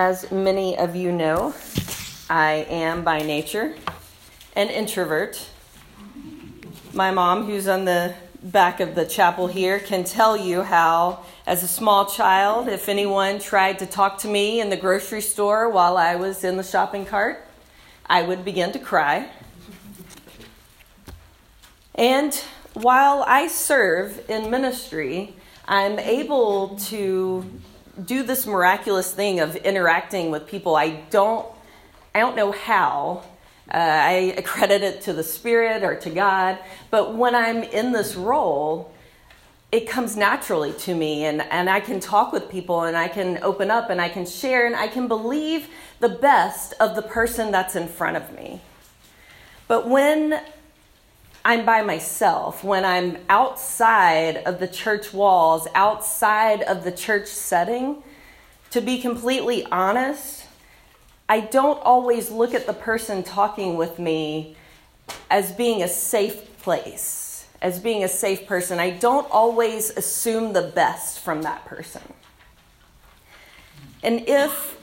As many of you know, I am by nature an introvert. My mom, who's on the back of the chapel here, can tell you how, as a small child, if anyone tried to talk to me in the grocery store while I was in the shopping cart, I would begin to cry. And while I serve in ministry, I'm able to do this miraculous thing of interacting with people. I don't, I don't know how. Uh, I accredit it to the Spirit or to God, but when I'm in this role, it comes naturally to me, and, and I can talk with people, and I can open up, and I can share, and I can believe the best of the person that's in front of me. But when I'm by myself, when I'm outside of the church walls, outside of the church setting, to be completely honest, I don't always look at the person talking with me as being a safe place, as being a safe person. I don't always assume the best from that person. And if,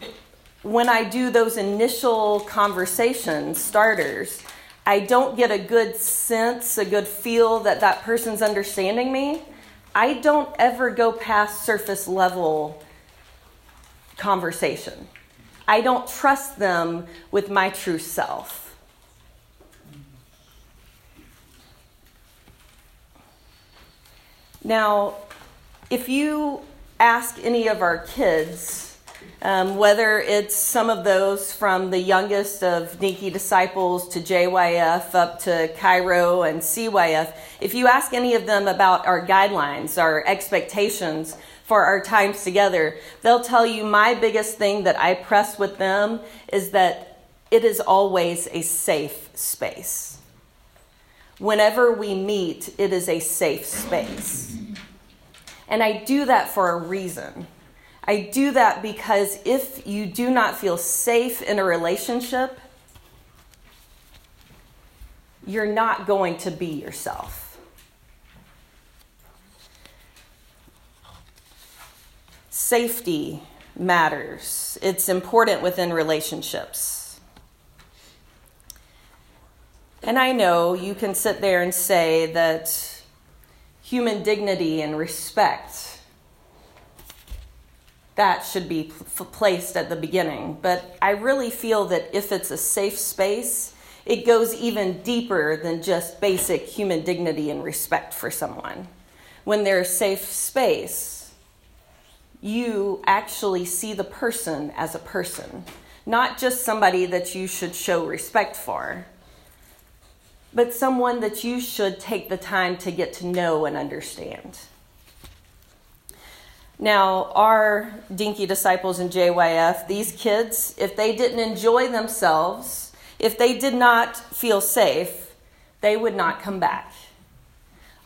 when I do those initial conversation starters, I don't get a good sense, a good feel that that person's understanding me, I don't ever go past surface level conversation. I don't trust them with my true self. Now, if you ask any of our kids, um, whether it's some of those from the youngest of Dinky disciples to JYF up to Chi Rho and CYF, if you ask any of them about our guidelines, our expectations for our times together, they'll tell you my biggest thing that I press with them is that it is always a safe space. Whenever we meet, it is a safe space. And I do that for a reason. I do that because if you do not feel safe in a relationship, you're not going to be yourself. Safety matters, it's important within relationships. And I know you can sit there and say that human dignity and respect that should be placed at the beginning. But I really feel that if it's a safe space, it goes even deeper than just basic human dignity and respect for someone. When there's a safe space, you actually see the person as a person, not just somebody that you should show respect for, but someone that you should take the time to get to know and understand. Now, our Dinky disciples in JYF, these kids, if they didn't enjoy themselves, if they did not feel safe, they would not come back.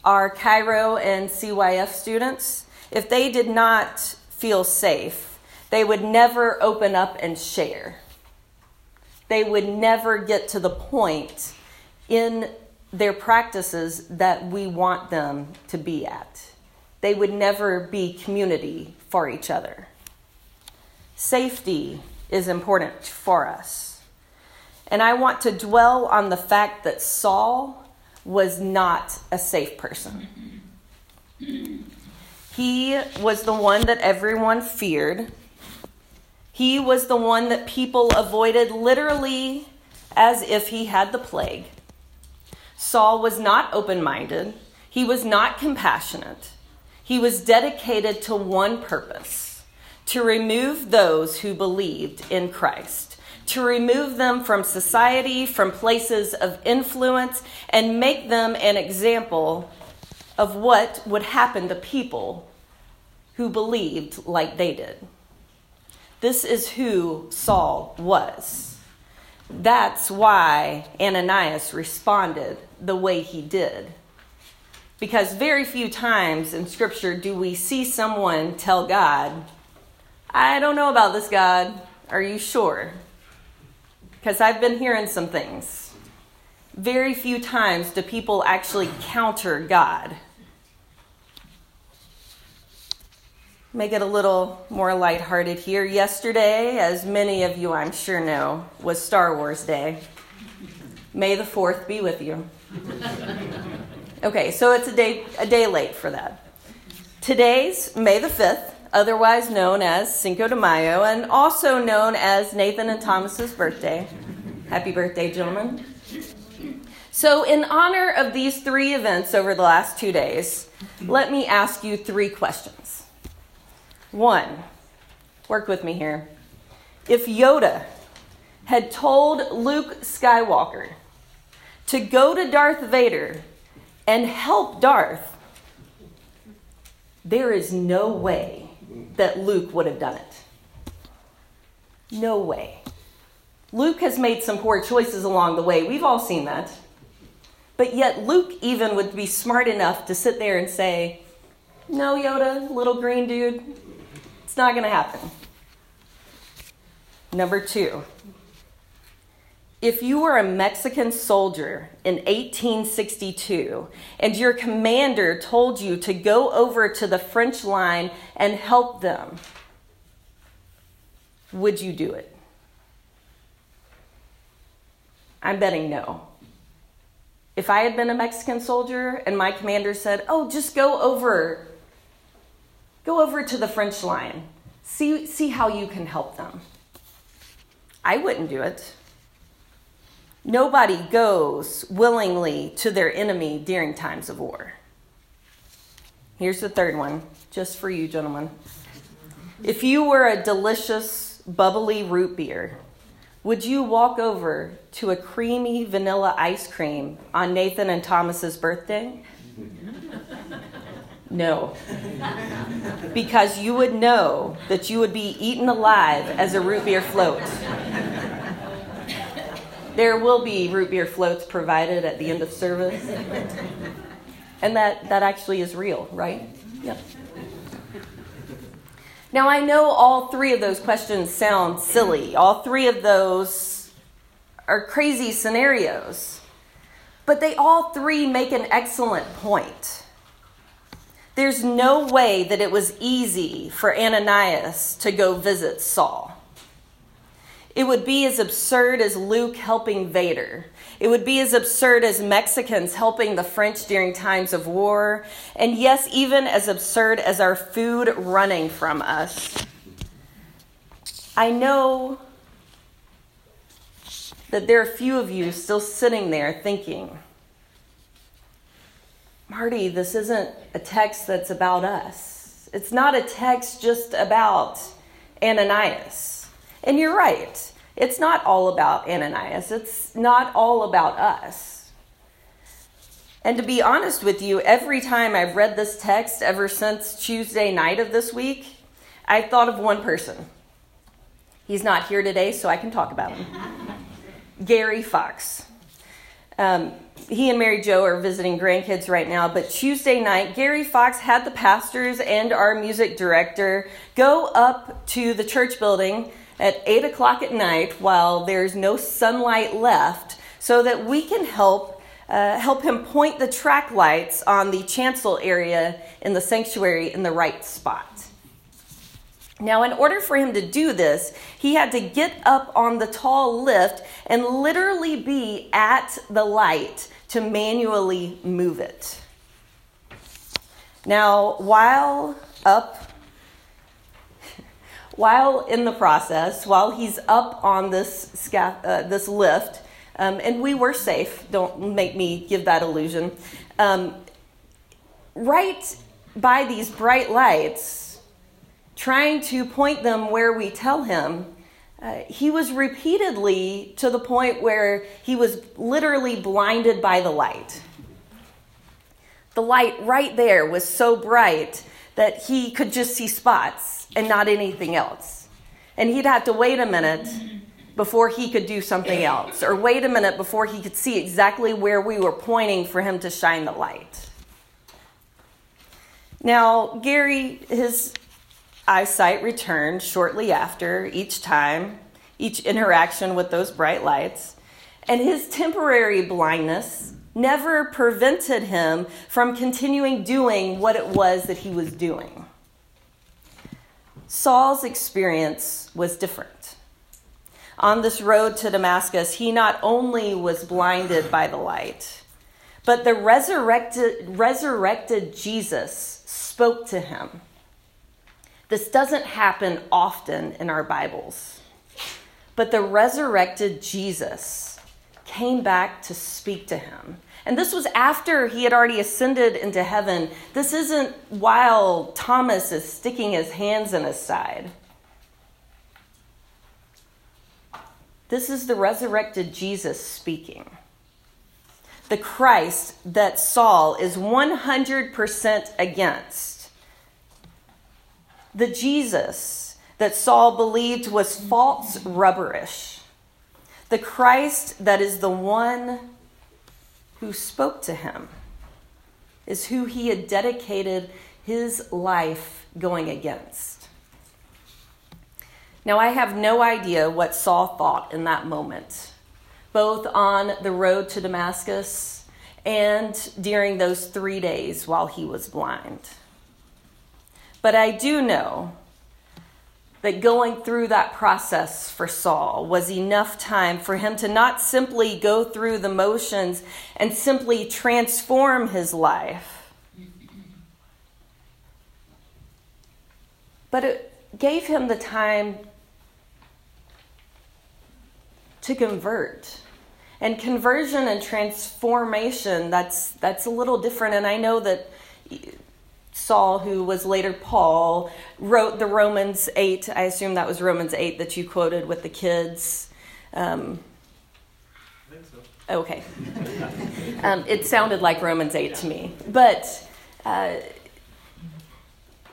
Our Chi Rho and CYF students, if they did not feel safe, they would never open up and share. They would never get to the point in their practices that we want them to be at they would never be community for each other. Safety is important for us. And I want to dwell on the fact that Saul was not a safe person. He was the one that everyone feared. He was the one that people avoided literally as if he had the plague. Saul was not open minded, he was not compassionate. He was dedicated to one purpose to remove those who believed in Christ, to remove them from society, from places of influence, and make them an example of what would happen to people who believed like they did. This is who Saul was. That's why Ananias responded the way he did. Because very few times in Scripture do we see someone tell God, I don't know about this, God. Are you sure? Because I've been hearing some things. Very few times do people actually counter God. Make it a little more lighthearted here. Yesterday, as many of you I'm sure know, was Star Wars Day. May the 4th be with you. Okay, so it's a day a day late for that. Today's May the 5th, otherwise known as Cinco de Mayo and also known as Nathan and Thomas's birthday. Happy birthday, gentlemen. So, in honor of these three events over the last 2 days, let me ask you three questions. One, work with me here. If Yoda had told Luke Skywalker to go to Darth Vader and help Darth, there is no way that Luke would have done it. No way. Luke has made some poor choices along the way. We've all seen that. But yet, Luke even would be smart enough to sit there and say, No, Yoda, little green dude, it's not going to happen. Number two, if you were a Mexican soldier in 1862 and your commander told you to go over to the French line and help them, would you do it? I'm betting no. If I had been a Mexican soldier and my commander said, "Oh, just go over go over to the French line. See see how you can help them." I wouldn't do it. Nobody goes willingly to their enemy during times of war. Here's the third one, just for you, gentlemen. If you were a delicious, bubbly root beer, would you walk over to a creamy vanilla ice cream on Nathan and Thomas's birthday? No. Because you would know that you would be eaten alive as a root beer float. There will be root beer floats provided at the end of service. And that, that actually is real, right? Yeah. Now, I know all three of those questions sound silly. All three of those are crazy scenarios. But they all three make an excellent point. There's no way that it was easy for Ananias to go visit Saul. It would be as absurd as Luke helping Vader. It would be as absurd as Mexicans helping the French during times of war. And yes, even as absurd as our food running from us. I know that there are a few of you still sitting there thinking, Marty, this isn't a text that's about us. It's not a text just about Ananias. And you're right. It's not all about Ananias, it's not all about us. And to be honest with you, every time I've read this text ever since Tuesday night of this week, I've thought of one person. He's not here today, so I can talk about him. Gary Fox. Um, he and Mary Jo are visiting grandkids right now, but Tuesday night, Gary Fox had the pastors and our music director go up to the church building at 8 o'clock at night while there's no sunlight left so that we can help uh, help him point the track lights on the chancel area in the sanctuary in the right spot. Now, in order for him to do this, he had to get up on the tall lift and literally be at the light to manually move it. Now, while up while in the process, while he's up on this, sca- uh, this lift, um, and we were safe, don't make me give that illusion, um, right by these bright lights, trying to point them where we tell him, uh, he was repeatedly to the point where he was literally blinded by the light. The light right there was so bright that he could just see spots and not anything else. And he'd have to wait a minute before he could do something else, or wait a minute before he could see exactly where we were pointing for him to shine the light. Now, Gary, his eyesight returned shortly after each time, each interaction with those bright lights, and his temporary blindness never prevented him from continuing doing what it was that he was doing. Saul's experience was different. On this road to Damascus, he not only was blinded by the light, but the resurrected, resurrected Jesus spoke to him. This doesn't happen often in our Bibles, but the resurrected Jesus came back to speak to him. And this was after he had already ascended into heaven. This isn't while Thomas is sticking his hands in his side. This is the resurrected Jesus speaking. The Christ that Saul is 100% against. The Jesus that Saul believed was false rubberish. The Christ that is the one who spoke to him is who he had dedicated his life going against. Now, I have no idea what Saul thought in that moment, both on the road to Damascus and during those three days while he was blind. But I do know that going through that process for Saul was enough time for him to not simply go through the motions and simply transform his life, but it gave him the time to convert. And conversion and transformation, that's, that's a little different. And I know that Saul, who was later Paul, wrote the Romans 8. I assume that was Romans 8 that you quoted with the kids. Um, I think so. okay. um, it sounded like Romans 8 to me. But uh,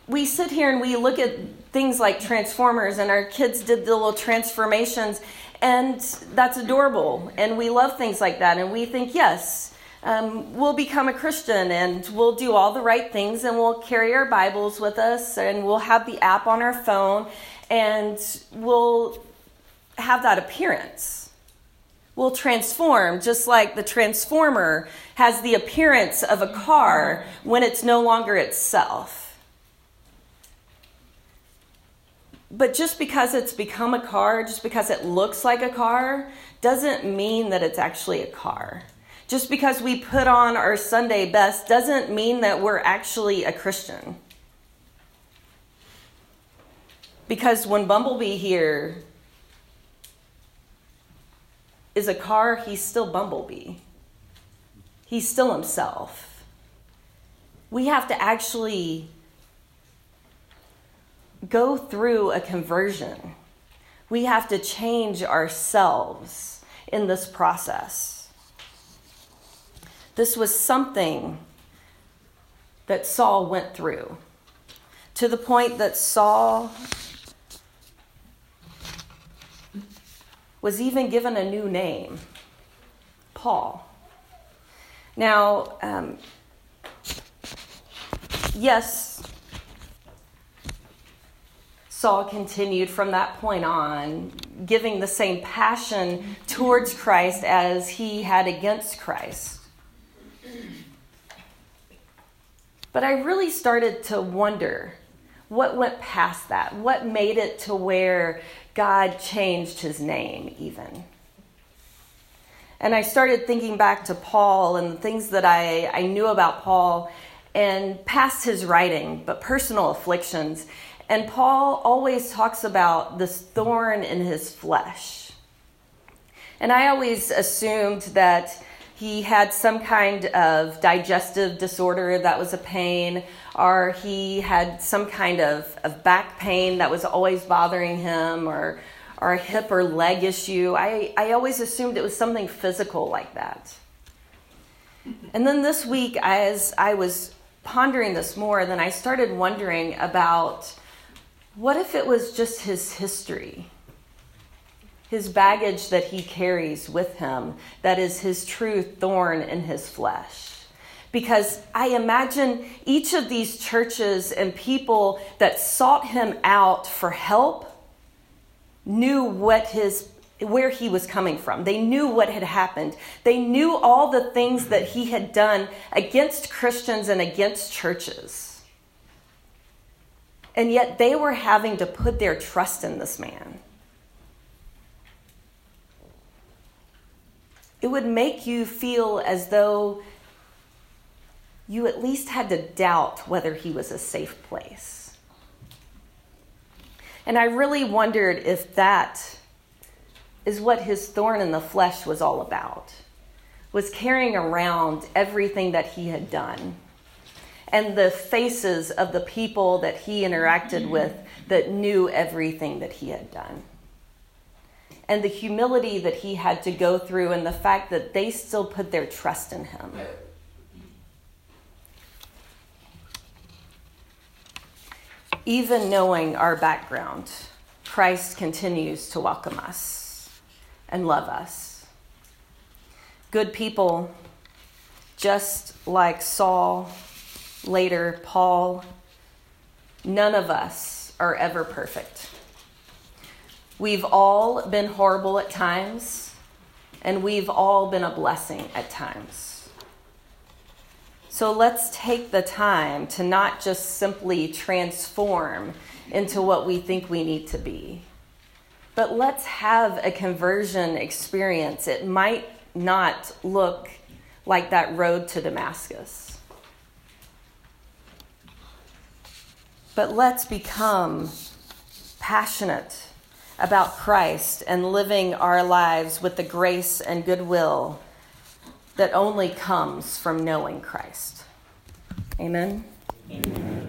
we sit here and we look at things like Transformers, and our kids did the little transformations, and that's adorable. And we love things like that. And we think, yes, um, we'll become a Christian and we'll do all the right things and we'll carry our Bibles with us and we'll have the app on our phone and we'll have that appearance. We'll transform just like the transformer has the appearance of a car when it's no longer itself. But just because it's become a car, just because it looks like a car, doesn't mean that it's actually a car. Just because we put on our Sunday best doesn't mean that we're actually a Christian. Because when Bumblebee here is a car, he's still Bumblebee. He's still himself. We have to actually go through a conversion. We have to change ourselves in this process. This was something that Saul went through to the point that Saul was even given a new name Paul. Now, um, yes, Saul continued from that point on, giving the same passion towards Christ as he had against Christ. But I really started to wonder what went past that? What made it to where God changed his name, even? And I started thinking back to Paul and the things that I, I knew about Paul and past his writing, but personal afflictions. And Paul always talks about this thorn in his flesh. And I always assumed that he had some kind of digestive disorder that was a pain, or he had some kind of, of back pain that was always bothering him, or, or a hip or leg issue. I, I always assumed it was something physical like that. And then this week, as I was pondering this more, then I started wondering about what if it was just his history? His baggage that he carries with him, that is his true thorn in his flesh. Because I imagine each of these churches and people that sought him out for help knew what his where he was coming from. They knew what had happened. They knew all the things that he had done against Christians and against churches. And yet they were having to put their trust in this man. It would make you feel as though you at least had to doubt whether he was a safe place. And I really wondered if that is what his thorn in the flesh was all about. Was carrying around everything that he had done and the faces of the people that he interacted with that knew everything that he had done. And the humility that he had to go through, and the fact that they still put their trust in him. Even knowing our background, Christ continues to welcome us and love us. Good people, just like Saul, later, Paul, none of us are ever perfect. We've all been horrible at times, and we've all been a blessing at times. So let's take the time to not just simply transform into what we think we need to be, but let's have a conversion experience. It might not look like that road to Damascus. But let's become passionate about Christ and living our lives with the grace and goodwill that only comes from knowing Christ. Amen. Amen.